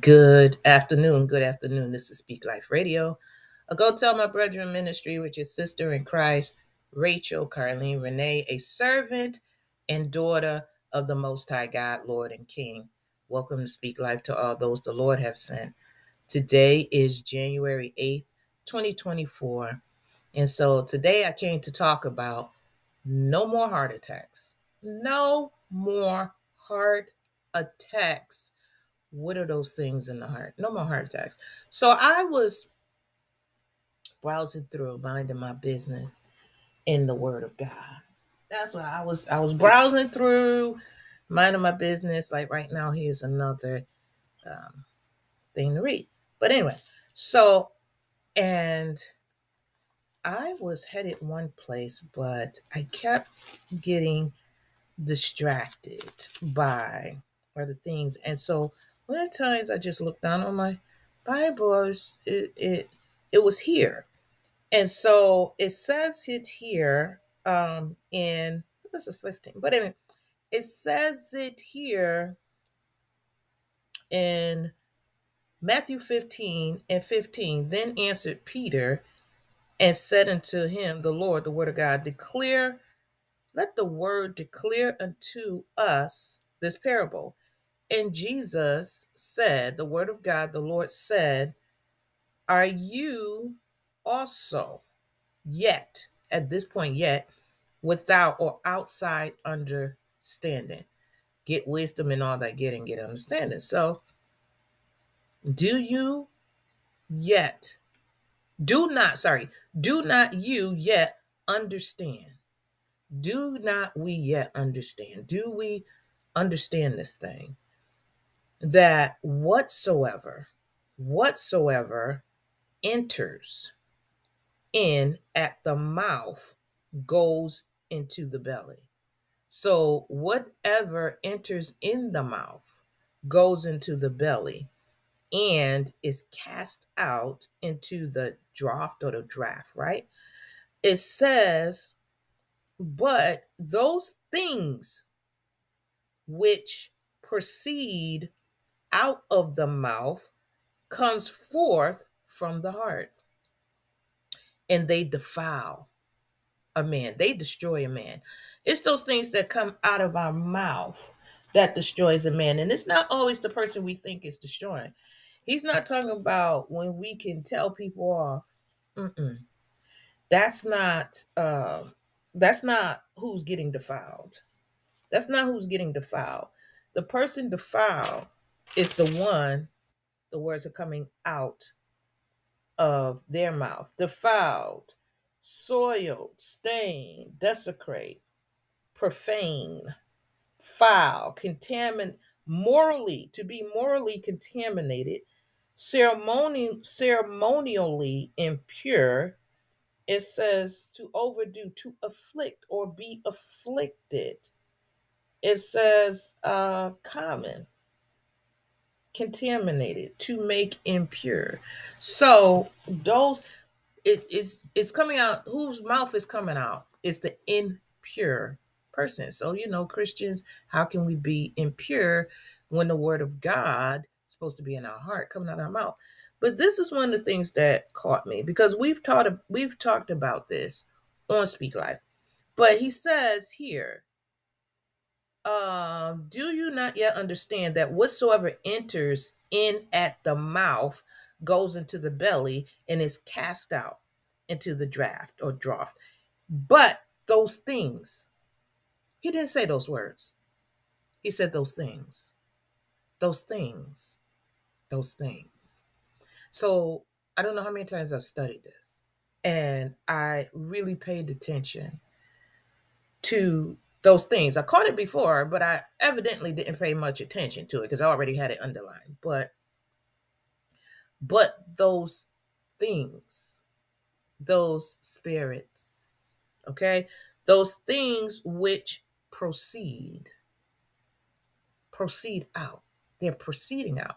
Good afternoon. Good afternoon. This is Speak Life Radio. A Go Tell My Brethren Ministry, which is sister in Christ, Rachel Carlene Renee, a servant and daughter of the Most High God, Lord and King. Welcome to Speak Life to all those the Lord have sent. Today is January 8th, 2024. And so today I came to talk about no more heart attacks. No more heart attacks what are those things in the heart? No more heart attacks. So I was browsing through, minding my business in the Word of God. That's what I was. I was browsing through, minding my business. Like right now, here's another um, thing to read. But anyway, so and I was headed one place, but I kept getting distracted by other things, and so the times I just looked down on my Bibles, it it, it was here. And so it says it here um in this is 15. But anyway, it says it here in Matthew 15 and 15. Then answered Peter and said unto him, The Lord, the word of God, declare, let the word declare unto us this parable. And Jesus said, The word of God, the Lord said, Are you also yet, at this point, yet, without or outside understanding? Get wisdom and all that getting, get understanding. So, do you yet, do not, sorry, do not you yet understand? Do not we yet understand? Do we understand this thing? That whatsoever, whatsoever enters in at the mouth goes into the belly. So whatever enters in the mouth goes into the belly and is cast out into the draught or the draft, right? It says, but those things which proceed out of the mouth comes forth from the heart. And they defile a man, they destroy a man. It's those things that come out of our mouth that destroys a man. And it's not always the person we think is destroying. He's not talking about when we can tell people off. Mm-mm. That's not uh, that's not who's getting defiled. That's not who's getting defiled. The person defiled is the one the words are coming out of their mouth defiled, soiled, stained, desecrate, profane, foul, contaminate, morally, to be morally contaminated, ceremony, ceremonially impure. It says to overdo, to afflict or be afflicted. It says uh, common contaminated to make impure. So those it is it's coming out whose mouth is coming out? Is the impure person. So you know christians how can we be impure when the word of god is supposed to be in our heart coming out of our mouth? But this is one of the things that caught me because we've taught we've talked about this on speak life. But he says here um, do you not yet understand that whatsoever enters in at the mouth goes into the belly and is cast out into the draft or draught? But those things, he didn't say those words. He said those things, those things, those things. So I don't know how many times I've studied this, and I really paid attention to those things. I caught it before, but I evidently didn't pay much attention to it because I already had it underlined. But but those things, those spirits, okay, those things which proceed, proceed out. They're proceeding out.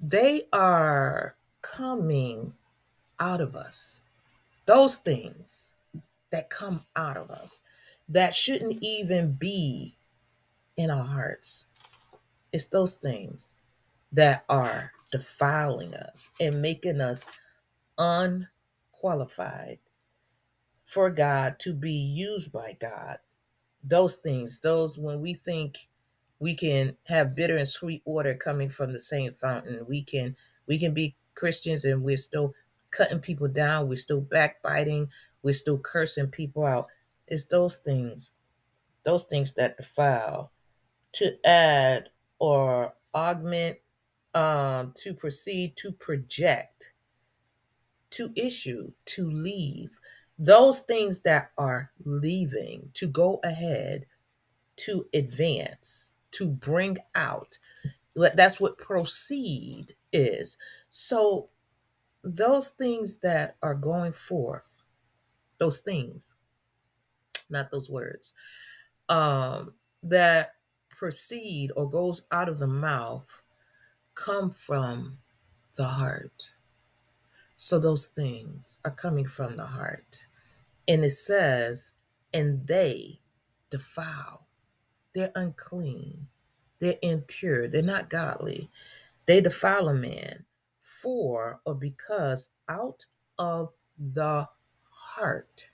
They are coming out of us. Those things that come out of us that shouldn't even be in our hearts. It's those things that are defiling us and making us unqualified for God to be used by God. Those things, those when we think we can have bitter and sweet water coming from the same fountain, we can we can be Christians and we're still cutting people down, we're still backbiting, we're still cursing people out. It's those things, those things that defile. To add or augment, um, to proceed, to project, to issue, to leave. Those things that are leaving, to go ahead, to advance, to bring out. That's what proceed is. So, those things that are going forth, those things, not those words, um, that proceed or goes out of the mouth come from the heart. So those things are coming from the heart. And it says, and they defile. They're unclean. They're impure. They're not godly. They defile a man for or because out of the heart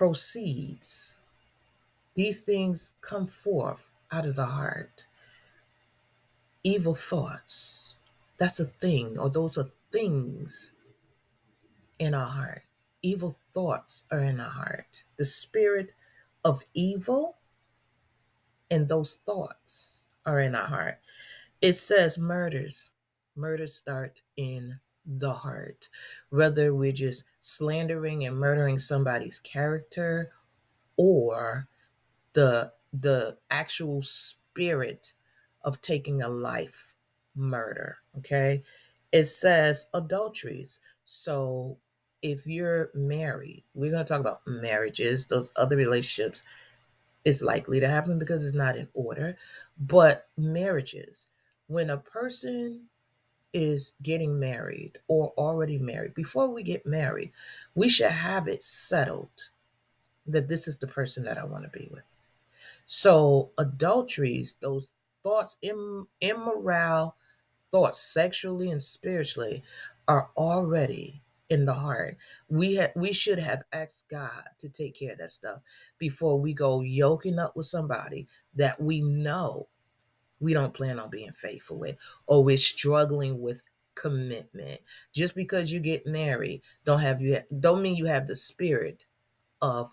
proceeds. These things come forth out of the heart. Evil thoughts. That's a thing, or those are things in our heart. Evil thoughts are in our heart. The spirit of evil and those thoughts are in our heart. It says murders. Murders start in the heart. Whether we're just slandering and murdering somebody's character or the the actual spirit of taking a life murder, okay? It says adulteries. So if you're married, we're going to talk about marriages, those other relationships is likely to happen because it's not in order. But marriages, when a person is getting married or already married, before we get married, we should have it settled that this is the person that I want to be with. So, adulteries, those thoughts, Im- immoral thoughts, sexually and spiritually, are already in the heart. We ha- we should have asked God to take care of that stuff before we go yoking up with somebody that we know we don't plan on being faithful with or we're struggling with commitment. Just because you get married don't have you don't mean you have the spirit of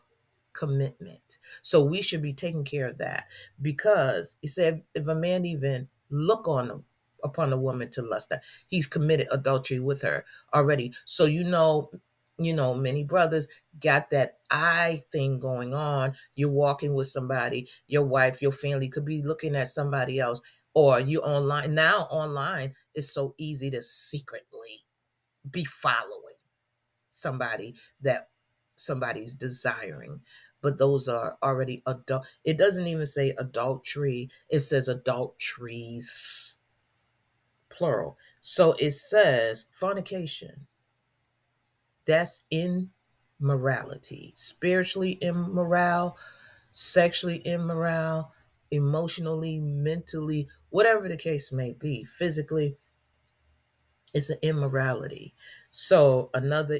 commitment. So we should be taking care of that because he said if a man even look on upon a woman to lust that he's committed adultery with her already so you know you know many brothers got that eye thing going on you're walking with somebody your wife your family could be looking at somebody else or you online now online is so easy to secretly be following somebody that somebody's desiring but those are already adult it doesn't even say adultery it says adulteries plural. So it says fornication. That's immorality, spiritually immoral, sexually immoral, emotionally, mentally, whatever the case may be, physically, it's an immorality. So another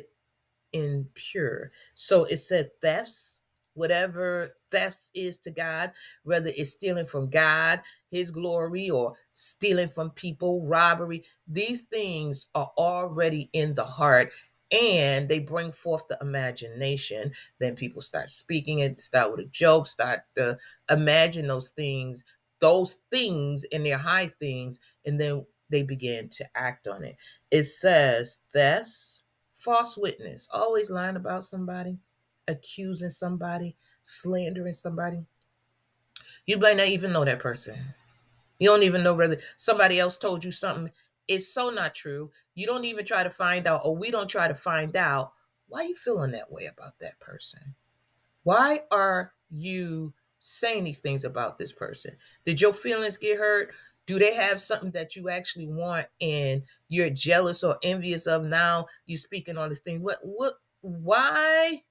impure. So it said thefts, whatever thefts is to God, whether it's stealing from God, his glory, or stealing from people, robbery, these things are already in the heart and they bring forth the imagination. Then people start speaking and start with a joke, start to imagine those things, those things in their high things, and then they begin to act on it. It says, Thus, false witness, always lying about somebody, accusing somebody, slandering somebody. You might not even know that person. You don't even know whether somebody else told you something. It's so not true. You don't even try to find out, or we don't try to find out why you feeling that way about that person. Why are you saying these things about this person? Did your feelings get hurt? Do they have something that you actually want and you're jealous or envious of now? you're speaking on this thing. What what why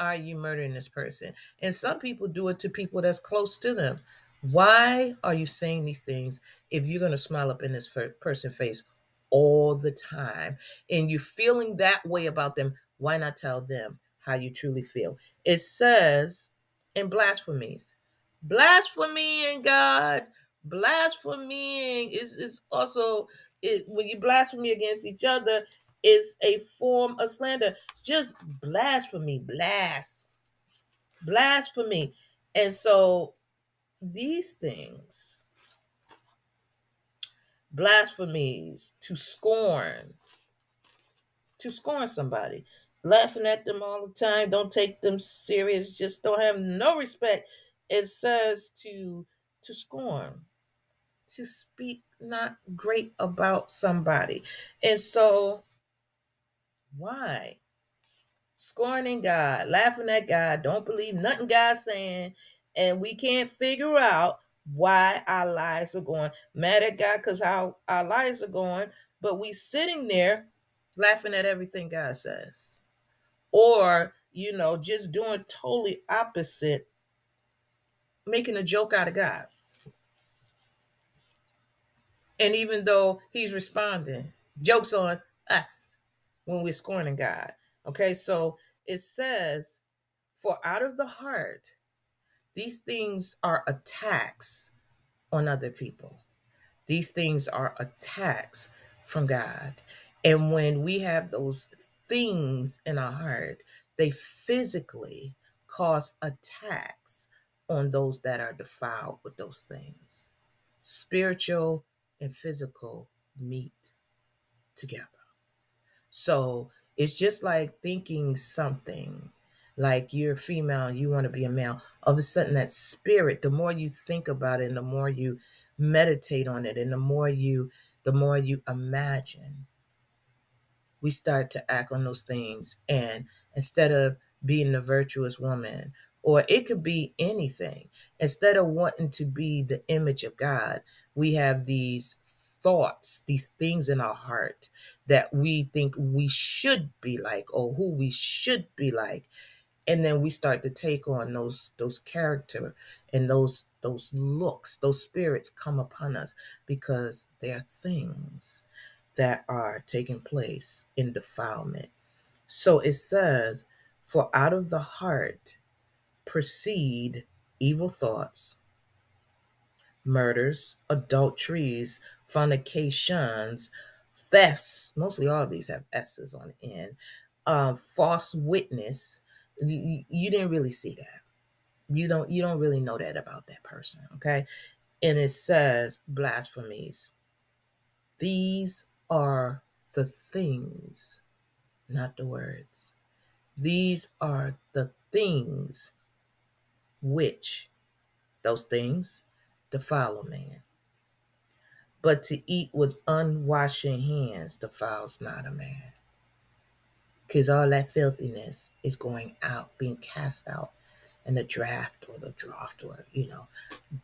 are you murdering this person? And some people do it to people that's close to them. Why are you saying these things if you're going to smile up in this person's face all the time and you're feeling that way about them? Why not tell them how you truly feel? It says in blasphemies, blaspheming God, blaspheming is, is also it, when you blasphemy against each other is a form of slander. Just blasphemy, blast, blasphemy. And so these things blasphemies to scorn to scorn somebody. Laughing at them all the time. Don't take them serious. Just don't have no respect. It says to to scorn to speak not great about somebody. And so why? Scorning god laughing at god don't believe nothing god's saying and we can't figure out why our lives are going. Mad at God because how our lives are going, but we sitting there laughing at everything God says. Or, you know, just doing totally opposite, making a joke out of God. And even though he's responding, jokes on us when we're scorning God. Okay, so it says, For out of the heart these things are attacks on other people. These things are attacks from God. And when we have those things in our heart, they physically cause attacks on those that are defiled with those things. Spiritual and physical meet together. So it's just like thinking something like you're a female you want to be a male all of a sudden that spirit the more you think about it and the more you meditate on it and the more you the more you imagine we start to act on those things. And instead of being the virtuous woman or it could be anything instead of wanting to be the image of god we have these thoughts these things in our heart that we think we should be like or who we should be like and then we start to take on those those character and those those looks those spirits come upon us because they are things that are taking place in defilement. So it says for out of the heart proceed evil thoughts murders adulteries fornications thefts. Mostly all of these have s's on the end. Um, false witness you, you didn't really see that. You don't you don't really know that about that person okay? And it says blasphemies. These are the things not the words. These are the things which those things defile a man. But to eat with unwashing hands defiles not a man because all that filthiness is going out, being cast out in the draft or the draft or, you know.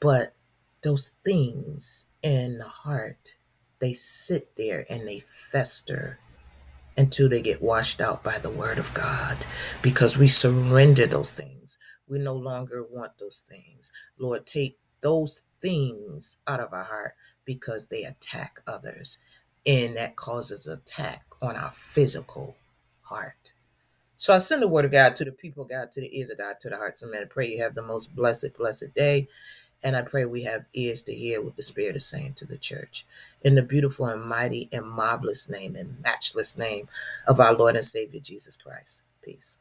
But those things in the heart, they sit there and they fester until they get washed out by the word of God because we surrender those things. We no longer want those things. Lord, take those things out of our heart because they attack others and that causes attack on our physical heart. So I send the word of God to the people, God, to the ears of God, to the hearts of men. I pray you have the most blessed, blessed day. And I pray we have ears to hear what the Spirit is saying to the church. In the beautiful and mighty and marvelous name and matchless name of our Lord and Savior Jesus Christ. Peace.